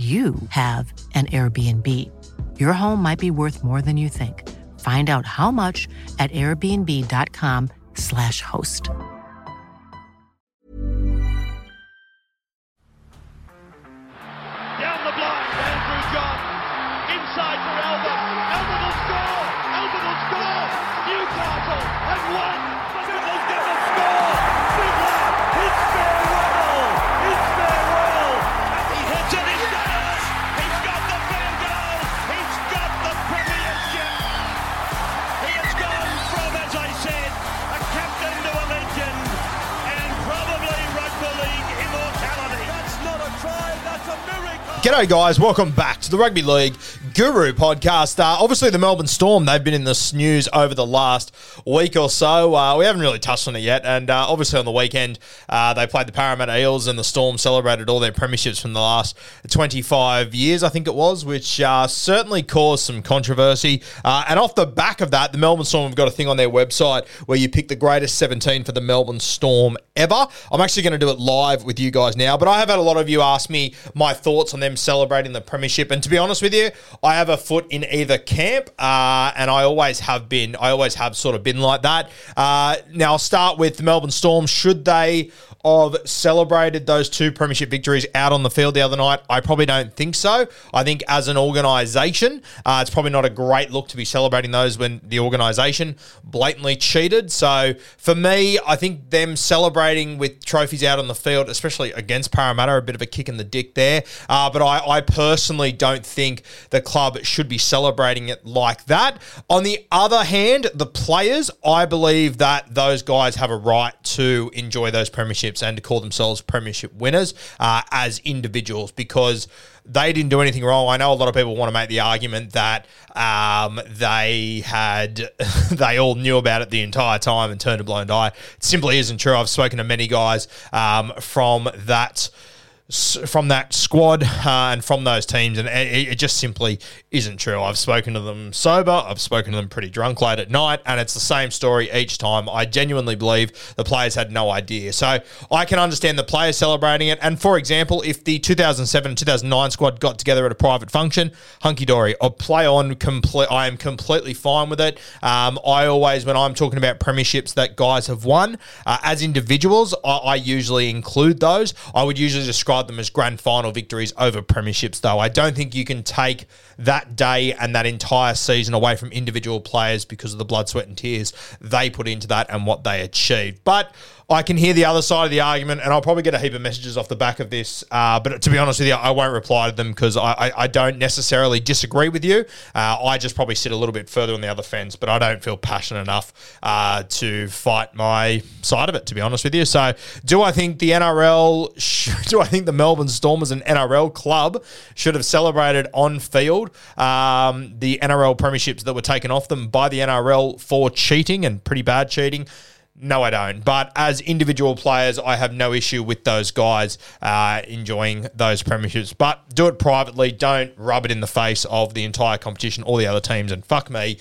you have an Airbnb. Your home might be worth more than you think. Find out how much at airbnb.com/slash host. Down the blind, Andrew John. Inside for Albert. G'day, guys. Welcome back to the Rugby League Guru podcast. Uh, obviously, the Melbourne Storm, they've been in the news over the last week or so. Uh, we haven't really touched on it yet. And uh, obviously, on the weekend, uh, they played the Parramatta Eels, and the Storm celebrated all their premierships from the last 25 years, I think it was, which uh, certainly caused some controversy. Uh, and off the back of that, the Melbourne Storm have got a thing on their website where you pick the greatest 17 for the Melbourne Storm ever. I'm actually going to do it live with you guys now, but I have had a lot of you ask me my thoughts on them celebrating the premiership. And to be honest with you, have a foot in either camp, uh, and I always have been. I always have sort of been like that. Uh, now I'll start with Melbourne Storm. Should they have celebrated those two premiership victories out on the field the other night? I probably don't think so. I think as an organisation, uh, it's probably not a great look to be celebrating those when the organisation blatantly cheated. So for me, I think them celebrating with trophies out on the field, especially against Parramatta, a bit of a kick in the dick there. Uh, but I, I personally don't think the club should be celebrating it like that. On the other hand, the players, I believe that those guys have a right to enjoy those premierships and to call themselves premiership winners uh, as individuals because they didn't do anything wrong. I know a lot of people want to make the argument that um, they had, they all knew about it the entire time and turned a blind eye. It simply isn't true. I've spoken to many guys um, from that from that squad uh, and from those teams, and it, it, just simply isn't true. I've spoken to them sober, I've spoken to them pretty drunk late at night, and it's the same story each time. I genuinely believe the players had no idea. So I can understand the players celebrating it. And for example, if the 2007 2009 squad got together at a private function, hunky dory, I'll play on complete. I am completely fine with it. Um, I always, when I'm talking about premierships that guys have won, uh, as individuals, I, I usually include those. I would usually describe them as grand final victories over premierships, though. I don't think you can take that day and that entire season away from individual players because of the blood, sweat, and tears they put into that and what they achieved. But I can hear the other side of the argument, and I'll probably get a heap of messages off the back of this. Uh, but to be honest with you, I won't reply to them because I, I, I, don't necessarily disagree with you. Uh, I just probably sit a little bit further on the other fence, but I don't feel passionate enough uh, to fight my side of it. To be honest with you, so do I think the NRL? Do I think the Melbourne Storm as an NRL club should have celebrated on field um, the NRL premierships that were taken off them by the NRL for cheating and pretty bad cheating? No, I don't. But as individual players, I have no issue with those guys uh, enjoying those premierships. But do it privately. Don't rub it in the face of the entire competition, all the other teams. And fuck me,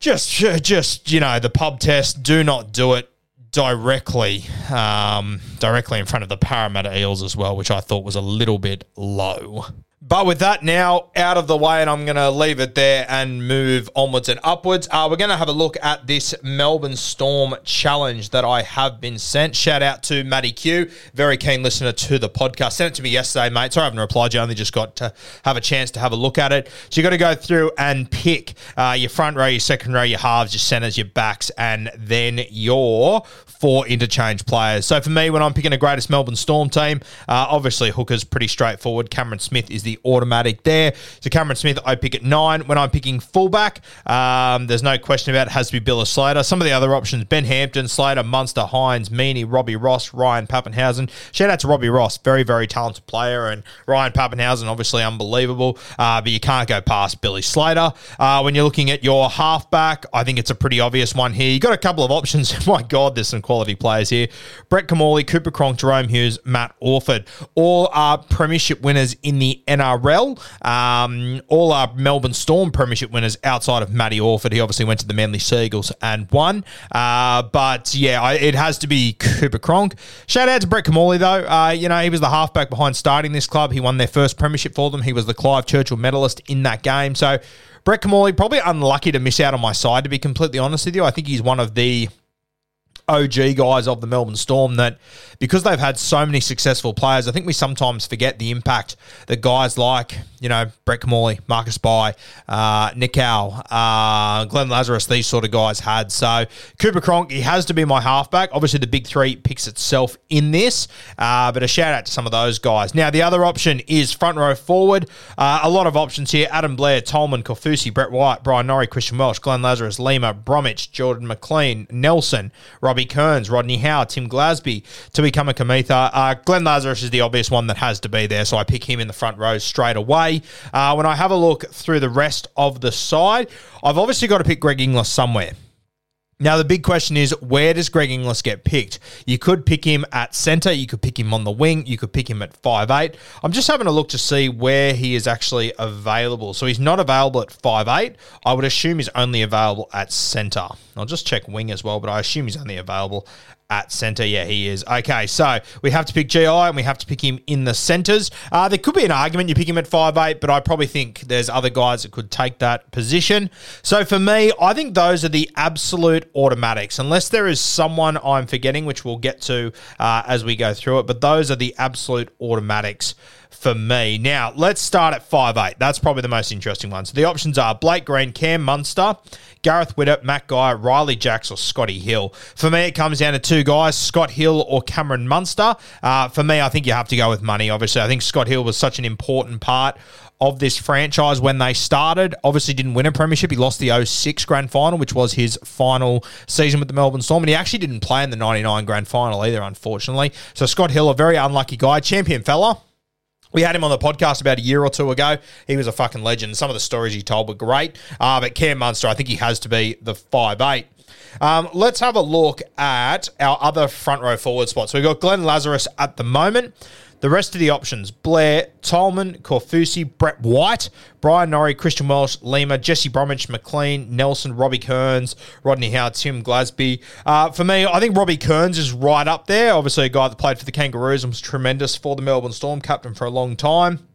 just, just you know, the pub test. Do not do it directly, um, directly in front of the Parramatta Eels as well, which I thought was a little bit low. But with that now out of the way, and I'm going to leave it there and move onwards and upwards, uh, we're going to have a look at this Melbourne Storm challenge that I have been sent. Shout out to Matty Q, very keen listener to the podcast. Sent it to me yesterday, mate. Sorry I haven't replied. You only just got to have a chance to have a look at it. So you got to go through and pick uh, your front row, your second row, your halves, your centres, your backs, and then your four interchange players. So for me, when I'm picking a greatest Melbourne Storm team, uh, obviously hooker's pretty straightforward. Cameron Smith is the automatic there. So Cameron Smith, I pick at nine. When I'm picking fullback, um, there's no question about it. has to be Bill Slater. Some of the other options: Ben Hampton, Slater, Munster, Hynes, Meaney, Robbie Ross, Ryan Papenhuyzen. Shout out to Robbie Ross, very very talented player, and Ryan Papenhuyzen, obviously unbelievable. Uh, but you can't go past Billy Slater. Uh, when you're looking at your halfback, I think it's a pretty obvious one here. You got a couple of options. My God, there's some quality players here. Brett Kimmorley, Cooper Cronk, Jahrome Hughes, Matt Orford. All are premiership winners in the NRL. Um, all our Melbourne Storm premiership winners outside of Matty Orford. He obviously went to the Manly Sea Eagles and won. Uh, but yeah, I, it has to be Cooper Cronk. Shout out to Brett Kimmorley, though. Uh, you know, he was the halfback behind starting this club. He won their first premiership for them. He was the Clive Churchill medalist in that game. So Brett Kimmorley, probably unlucky to miss out on my side, to be completely honest with you. I think he's one of the OG guys of the Melbourne Storm that because they've had so many successful players, I think we sometimes forget the impact that guys like, you know, Brett Kimmorley, Marcus Bai, uh, uh, Glenn Lazarus, these sort of guys had. So Cooper Cronk, he has to be my halfback. Obviously, the big three picks itself in this, uh, but a shout out to some of those guys. Now, the other option is front row forward. Uh, a lot of options here Adam Blair, Tolman, Kaufusi, Brett White, Bryan Norrie, Christian Welch, Glenn Lazarus, Lima, Bromwich, Jordan McLean, Nelson, Robbie Kearns, Rodney Howe, Tim Glasby, Tui Kamikamica. Uh, Glenn Lazarus is the obvious one that has to be there, so I pick him in the front row straight away. Uh, when I have a look through the rest of the side, I've obviously got to pick Greg Inglis somewhere. Now, the big question is where does Greg Inglis get picked? You could pick him at centre, you could pick him on the wing, you could pick him at five eight. I'm just having a look to see where he is actually available. So he's not available at five eight. I would assume he's only available at centre. I'll just check wing as well, but I assume he's only available at centre. Yeah, he is. Okay, so we have to pick GI and we have to pick him in the centres. Uh, there could be an argument you pick him at five eight, but I probably think there's other guys that could take that position. So for me, I think those are the absolute automatics, unless there is someone I'm forgetting, which we'll get to uh, as we go through it. But those are the absolute automatics for me. Now, let's start at five eight. That's probably the most interesting one. So the options are Blake Green, Cam Munster, Gareth Widdop, Matt Geyer, Ryley Jacks, or Scotty Hill. For me, it comes down to two guys, Scott Hill or Cameron Munster. Uh, for me, I think you have to go with money, obviously. I think Scott Hill was such an important part of this franchise when they started. Obviously, didn't win a premiership. He lost the 06 grand final, which was his final season with the Melbourne Storm. And he actually didn't play in the 99 grand final either, unfortunately. So, Scott Hill, a very unlucky guy, champion fella. We had him on the podcast about a year or two ago. He was a fucking legend. Some of the stories he told were great. Uh, but Cam Munster, I think he has to be the five eight. Um, let's have a look at our other front row forward spots. We've got Glenn Lazarus at the moment. The rest of the options Blair, Tolman, Kaufusi, Brett White, Bryan Norrie, Christian Welch, Lima, Jesse Bromwich, McLean, Nelson, Robbie Kearns, Rodney Howe, Tim Glasby. Uh, for me, I think Robbie Kearns is right up there. Obviously, a guy that played for the Kangaroos and was tremendous for the Melbourne Storm, captain for a long time.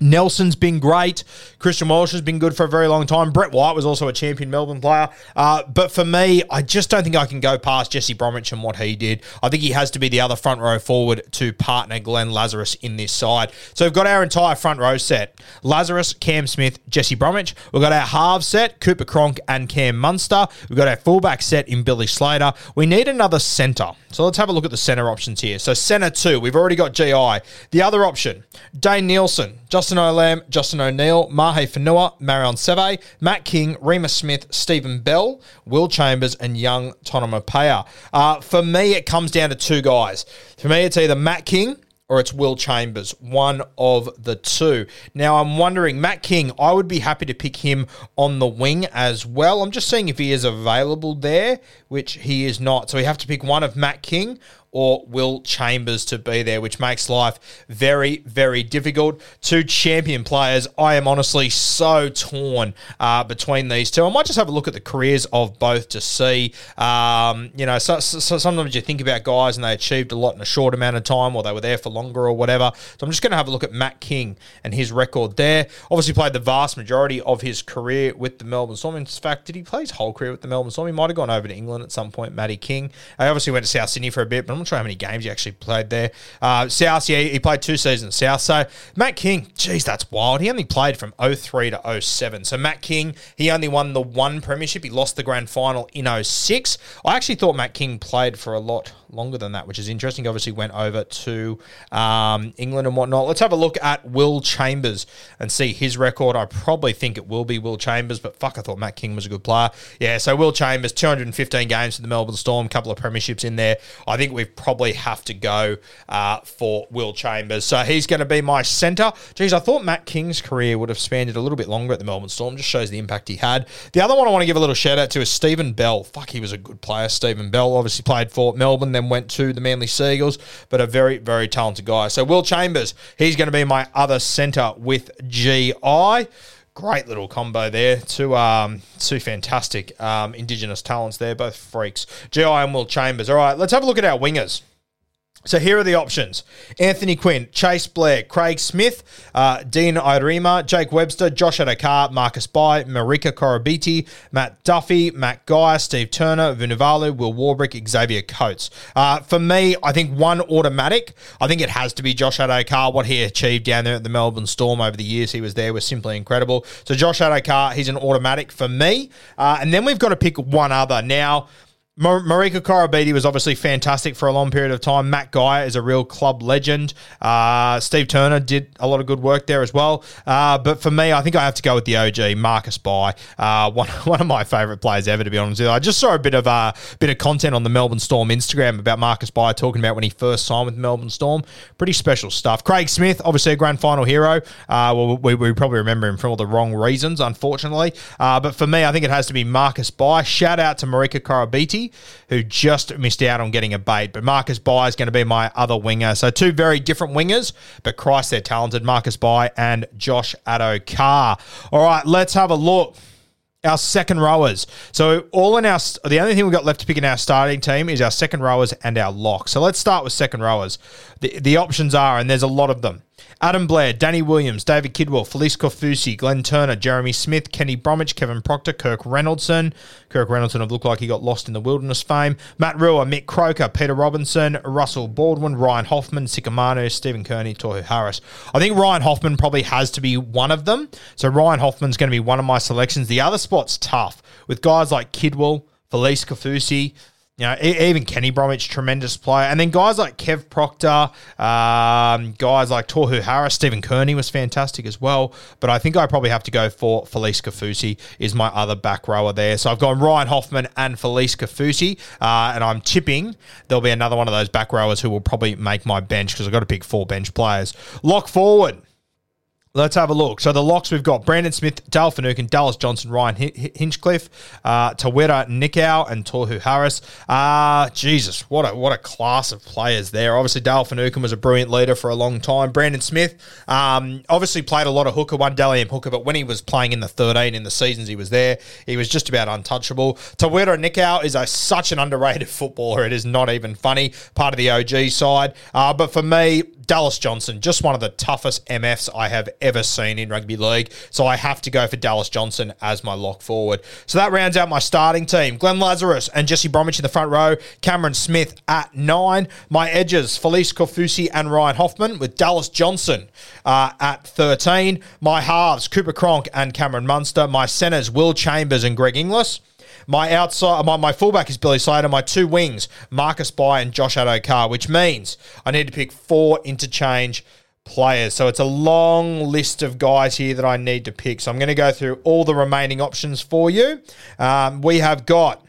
Nelson's been great. Christian Welch has been good for a very long time. Brett White was also a champion Melbourne player. Uh, but for me, I just don't think I can go past Jesse Bromwich and what he did. I think he has to be the other front row forward to partner Glenn Lazarus in this side. So we've got our entire front row set Lazarus, Cam Smith, Jesse Bromwich. We've got our half set, Cooper Cronk and Cam Munster. We've got our fullback set in Billy Slater. We need another centre. So let's have a look at the centre options here. So centre two, we've already got GI. The other option, Dane Nielsen, Justin Olam, Justin O'Neill, Mahe Fonua, Marion Seve, Matt King, Reimis Smith, Stephen Bell, Will Chambers, and young Tonumaipea. Uh, for me, it comes down to two guys. For me, it's either Matt King or it's Will Chambers, one of the two. Now, I'm wondering, Matt King, I would be happy to pick him on the wing as well. I'm just seeing if he is available there, which he is not. So we have to pick one of Matt King or Will Chambers to be there, which makes life very, very difficult. Two champion players. I am honestly so torn uh, between these two. I might just have a look at the careers of both to see. Um, you know, so, so sometimes you think about guys and they achieved a lot in a short amount of time or they were there for longer or whatever. So I'm just going to have a look at Matt King and his record there. Obviously, played the vast majority of his career with the Melbourne Storm. In fact, did he play his whole career with the Melbourne Storm? He might have gone over to England at some point, Matty King. I obviously went to South Sydney for a bit, but I'm not sure how many games he actually played there. Uh, South, yeah, he played two seasons South. So Matt King, geez, that's wild. He only played from 03 to 07. So Matt King, he only won the one premiership. He lost the grand final in 06. I actually thought Matt King played for a lot longer than that, which is interesting. Obviously went over to um, England and whatnot. Let's have a look at Will Chambers and see his record. I probably think it will be Will Chambers, but fuck, I thought Matt King was a good player. Yeah, so Will Chambers, 215 games for the Melbourne Storm, couple of premierships in there. I think we probably have to go uh, for Will Chambers. So he's going to be my centre. Geez, I thought Matt King's career would have spanned it a little bit longer at the Melbourne Storm. Just shows the impact he had. The other one I want to give a little shout out to is Stephen Bell. Fuck, he was a good player. Stephen Bell obviously played for Melbourne, then went to the Manly Sea Eagles, but a very, very talented guy. So Will Chambers, he's going to be my other centre with GI great little combo there. Two um, two fantastic um, Indigenous talents there, both freaks. GI and Will Chambers. All right, let's have a look at our wingers. So here are the options Anthony Quinn, Chase Blair, Craig Smith, uh, Dean Ieremia, Jake Webster, Josh Addo-Carr, Marcus Bai, Marika Koroibete, Matt Duffy, Matt Geyer, Steve Turner, Vunivalu, Will Warbrick, Xavier Coates. Uh, for me, I think one automatic, I think it has to be Josh Addo-Carr. What he achieved down there at the Melbourne Storm over the years he was there was simply incredible. So Josh Addo-Carr, he's an automatic for me. Uh, and then we've got to pick one other. Now, Mar- Marika Koroibete was obviously fantastic for a long period of time. Matt Geyer is a real club legend. Uh, Steve Turner did a lot of good work there as well. Uh, but for me, I think I have to go with the OG, Marcus Bai. Uh, one, one of my favourite players ever, to be honest with you. I just saw a bit of uh, bit of content on the Melbourne Storm Instagram about Marcus Bai talking about when he first signed with Melbourne Storm. Pretty special stuff. Craig Smith, obviously a grand final hero. Uh, well, we, we probably remember him for all the wrong reasons, unfortunately. Uh, but for me, I think it has to be Marcus Bai. Shout out to Marika Who just missed out on getting a bait. But Marcus Bai is going to be my other winger. So two very different wingers, but Christ, they're talented. Marcus Bai and Josh Addo-Carr. All right, let's have a look our second rowers. So all in our the only thing we've got left to pick in our starting team is our second rowers and our lock. So let's start with second rowers. The the options are, and there's a lot of them. Adam Blair, Danny Williams, David Kidwell, Felise Kaufusi, Glenn Turner, Jeremy Smith, Kenny Bromwich, Kevin Proctor, Kirk Reynoldson. Kirk Reynoldson have looked like he got lost in the wilderness fame. Matt Rua, Mick Crocker, Peter Robinson, Russell Bawden, Ryan Hoffman, Sika Manu, Stephen Kearney, Tohu Harris. I think Ryan Hoffman probably has to be one of them. So Ryan Hoffman's going to be one of my selections. The other spot's tough with guys like Kidwell, Felise Kaufusi, you know, even Kenny Bromwich, tremendous player. And then guys like Kev Proctor, um, guys like Tohu Harris, Stephen Kearney was fantastic as well. But I think I probably have to go for Felise Kaufusi is my other back rower there. So I've gone Ryan Hoffman and Felise Kaufusi. Uh, and I'm tipping there'll be another one of those back rowers who will probably make my bench because I've got to pick four bench players. Lock forward. Let's have a look. So the locks we've got Brandon Smith, Dale Finucane, Dallas Johnson, Ryan H- Hinchcliffe, uh, Tawera Nikau, and Tohu Harris. Uh, Jesus, what a what a class of players there. Obviously, Dale Finucane was a brilliant leader for a long time. Brandon Smith um, obviously played a lot of hooker, one Dally M hooker, but when he was playing in the 13 in the seasons he was there, he was just about untouchable. Tawera Nikau is a, such an underrated footballer. It is not even funny. Part of the OG side. Uh, but for me, Dallas Johnson, just one of the toughest MFs I have ever seen in rugby league. So I have to go for Dallas Johnson as my lock forward. So that rounds out my starting team. Glenn Lazarus and Jesse Bromwich in the front row. Cameron Smith at nine. My edges, Felise Kaufusi and Ryan Hoffman with Dallas Johnson uh, at 13. My halves, Cooper Cronk and Cameron Munster. My centres, Will Chambers and Greg Inglis. My outside, my, my fullback is Billy Slater. My two wings, Marcus Bai and Josh Addo-Carr, which means I need to pick four interchange players. So it's a long list of guys here that I need to pick. So I'm going to go through all the remaining options for you. Um, we have got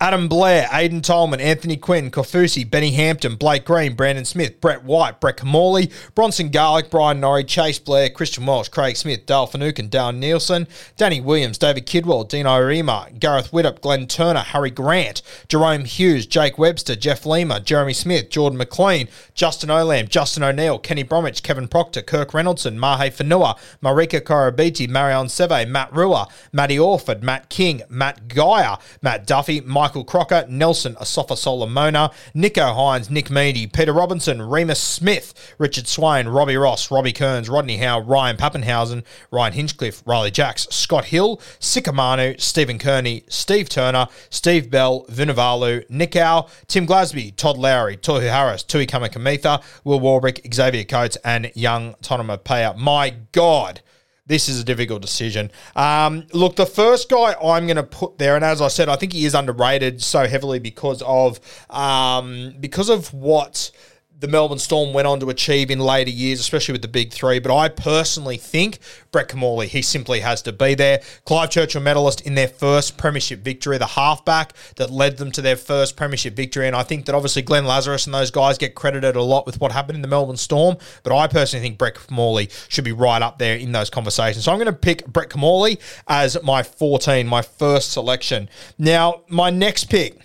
Adam Blair, Aidan Tolman, Anthony Quinn, Kaufusi, Benny Hampton, Blake Green, Brandon Smith, Brett White, Brett Kimmorley, Bronson Garlick, Bryan Norrie, Chase Blair, Christian Welch, Craig Smith, Dale and Darren Nielsen, Danny Williams, David Kidwell, Dean Ieremia, Gareth Widdop, Glenn Turner, Harry Grant, Jahrome Hughes, Jake Webster, Jeff Lima, Jeremy Smith, Jordan McLean, Justin Olam, Justin O'Neill, Kenny Bromwich, Kevin Proctor, Kirk Reynoldson, Mahe Fonua, Marika Koroibete, Marion Seve, Matt Rua, Matty Orford, Matt King, Matt Geyer, Matt Duffy, Michael Crocker, Nelson Asafa Solomona, Nicho Hynes, Nick Meaney, Peter Robinson, Reimis Smith, Richard Swain, Robbie Ross, Robbie Kearns, Rodney Howe, Ryan Papenhuyzen, Ryan Hinchcliffe, Ryley Jacks, Scott Hill, Sika Manu, Stephen Kearney, Steve Turner, Steve Bell, Vunivalu, Nikau, Tim Glasby, Todd Lowrie, Tohu Harris, Tui Kamikamica, Will Warbrick, Xavier Coates, and young Tonumaipea. My God this is a difficult decision. Um, look, the first guy I'm going to put there, and as I said, I think he is underrated so heavily because of um, because of what the Melbourne Storm went on to achieve in later years, especially with the big three. But I personally think Brett Kimmorley, he simply has to be there. Clive Churchill medalist in their first premiership victory, the halfback that led them to their first premiership victory. And I think that obviously Glenn Lazarus and those guys get credited a lot with what happened in the Melbourne Storm. But I personally think Brett Kimmorley should be right up there in those conversations. So I'm going to pick Brett Kimmorley as my 14, my first selection. Now, my next pick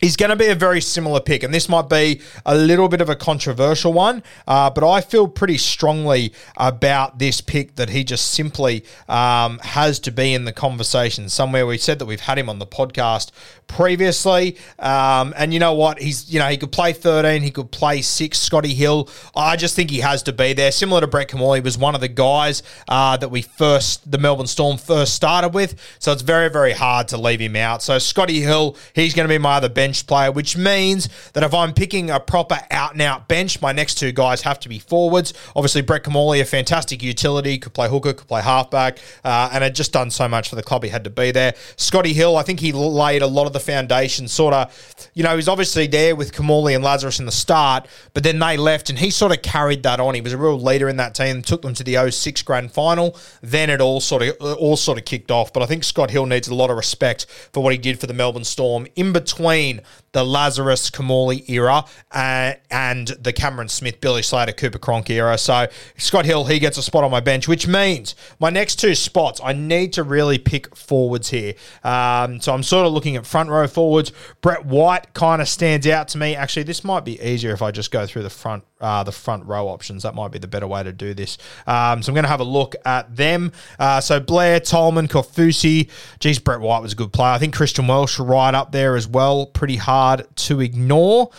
is going to be a very similar pick, and this might be a little bit of a controversial one, uh, but I feel pretty strongly about this pick that he just simply um, has to be in the conversation somewhere. We said that we've had him on the podcast previously, um, and you know what? He's you know he could play thirteen, he could play six. Scotty Hill, I just think he has to be there. Similar to Brett he was one of the guys uh, that we first the Melbourne Storm first started with, so it's very very hard to leave him out. So Scotty Hill, he's going to be my other bench bench player, which means that if I'm picking a proper out and out bench, my next two guys have to be forwards. Obviously, Brett Kimmorley, a fantastic utility, could play hooker, could play halfback, uh, and had just done so much for the club. He had to be there. Scotty Hill, I think he laid a lot of the foundation, sort of, you know, he's obviously there with Kimmorley and Lazarus in the start, but then they left and he sort of carried that on. He was a real leader in that team, took them to the 06 grand final. Then it all sort of all sort of kicked off. But I think Scott Hill needs a lot of respect for what he did for the Melbourne Storm in between mean the Lazarus Kimmorley era uh, and the Cameron Smith, Billy Slater, Cooper Cronk era. So Scott Hill, he gets a spot on my bench, which means my next two spots, I need to really pick forwards here. Um, so I'm sort of looking at front row forwards. Brett White kind of stands out to me. Actually, this might be easier if I just go through the front uh, the front row options. That might be the better way to do this. Um, so I'm going to have a look at them. Uh, so Blair, Tolman, Kaufusi. Geez, Brett White was a good player. I think Christian Welch right up there as well. Pretty hard to ignore.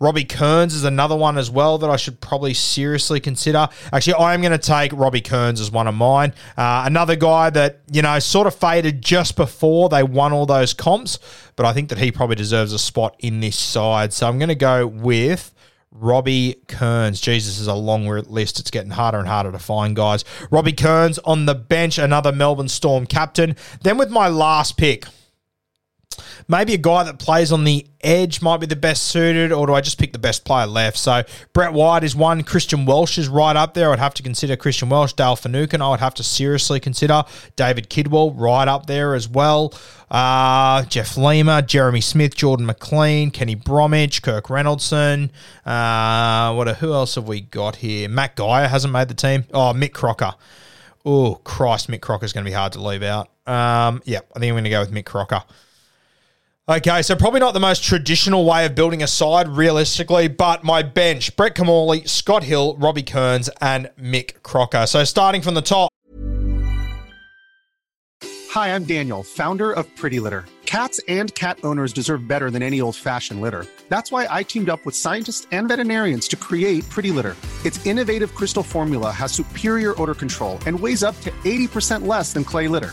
Robbie Kearns is another one as well that I should probably seriously consider. Actually, I am going to take Robbie Kearns as one of mine. Uh, another guy that, you know, sort of faded just before they won all those comps, but I think that he probably deserves a spot in this side. So I'm going to go with. Robbie Kearns. Jesus is a long list. It's getting harder and harder to find, guys. Robbie Kearns on the bench, another Melbourne Storm captain. Then with my last pick, maybe a guy that plays on the edge might be the best suited, or do I just pick the best player left? So Brett White is one. Christian Welch is right up there. I'd have to consider Christian Welch. Dale Finucane, I would have to seriously consider. David Kidwell, right up there as well. Uh, Jeff Lima, Jeremy Smith, Jordan McLean, Kenny Bromwich, Kirk Reynoldson. Uh, what? Who else have we got here? Matt Geyer hasn't made the team. Oh, Mick Crocker. Oh, Christ, Mick Crocker is going to be hard to leave out. Um, yeah, I think I'm going to go with Mick Crocker. Okay, so probably not the most traditional way of building a side, realistically, but my bench Brett Kimmorley, Scott Hill, Robbie Kearns, and Mick Crocker. So starting from the top. Hi, I'm Daniel, founder of Pretty Litter. Cats and cat owners deserve better than any old fashioned litter. That's why I teamed up with scientists and veterinarians to create Pretty Litter. Its innovative crystal formula has superior odor control and weighs up to 80% less than clay litter.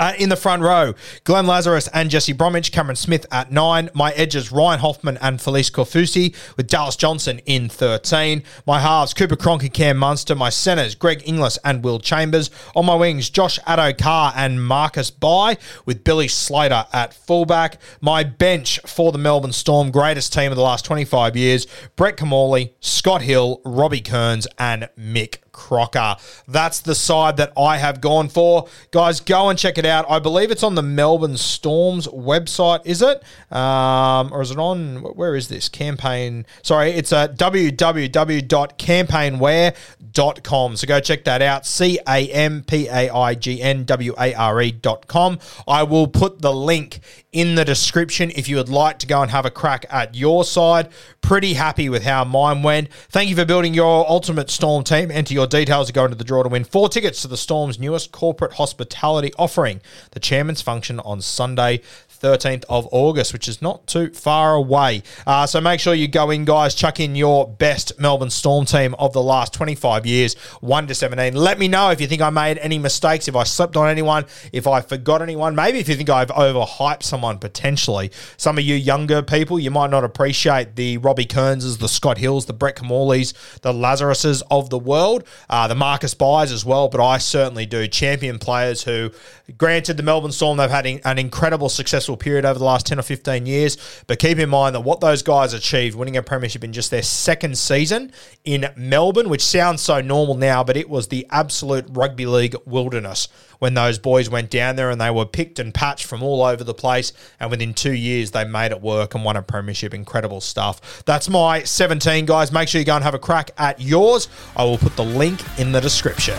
Uh, in the front row, Glenn Lazarus and Jesse Bromwich, Cameron Smith at nine. My edges, Ryan Hoffman and Felise Kaufusi, with Dallas Johnson in 13. My halves, Cooper Cronk and Cam Munster. My centres, Greg Inglis and Will Chambers. On my wings, Josh Addo-Carr and Marcus Bai, with Billy Slater at fullback. My bench for the Melbourne Storm, greatest team of the last 25 years, Brett Kimmorley, Scott Hill, Robbie Kearns, and Mick Crocker. That's the side that I have gone for. Guys, go and check it out. I believe it's on the Melbourne Storms website, is it? Um, or is it on, where is this? Campaign, sorry, it's at www.campaignware.com. So go check that out. C A M P A I G N W A R E.com. I will put the link in the description if you would like to go and have a crack at your side. Pretty happy with how mine went. Thank you for building your ultimate Storm team. Enter your details to go into the draw to win four tickets to the Storm's newest corporate hospitality offering, the Chairman's Function on Sunday, 13th of August, which is not too far away. Uh, so make sure you go in, guys. Chuck in your best Melbourne Storm team of the last 25 years, 1 to 17. Let me know if you think I made any mistakes, if I slept on anyone, if I forgot anyone. Maybe if you think I've overhyped someone potentially. Some of you younger people, you might not appreciate the Robbie Kearnses, the Scott Hills, the Brett Kimmorleys, the Lazaruses of the world, uh, the Marcus Bais as well, but I certainly do. Champion players who, granted, the Melbourne Storm, they've had an incredible successful period over the last 10 or 15 years. But keep in mind that what those guys achieved, winning a premiership in just their second season in Melbourne, which sounds so normal now, but it was the absolute rugby league wilderness when those boys went down there and they were picked and patched from all over the place. And within two years, they made it work and won a premiership. Incredible stuff. That's my 17, guys. Make sure you go and have a crack at yours. I will put the link in the description.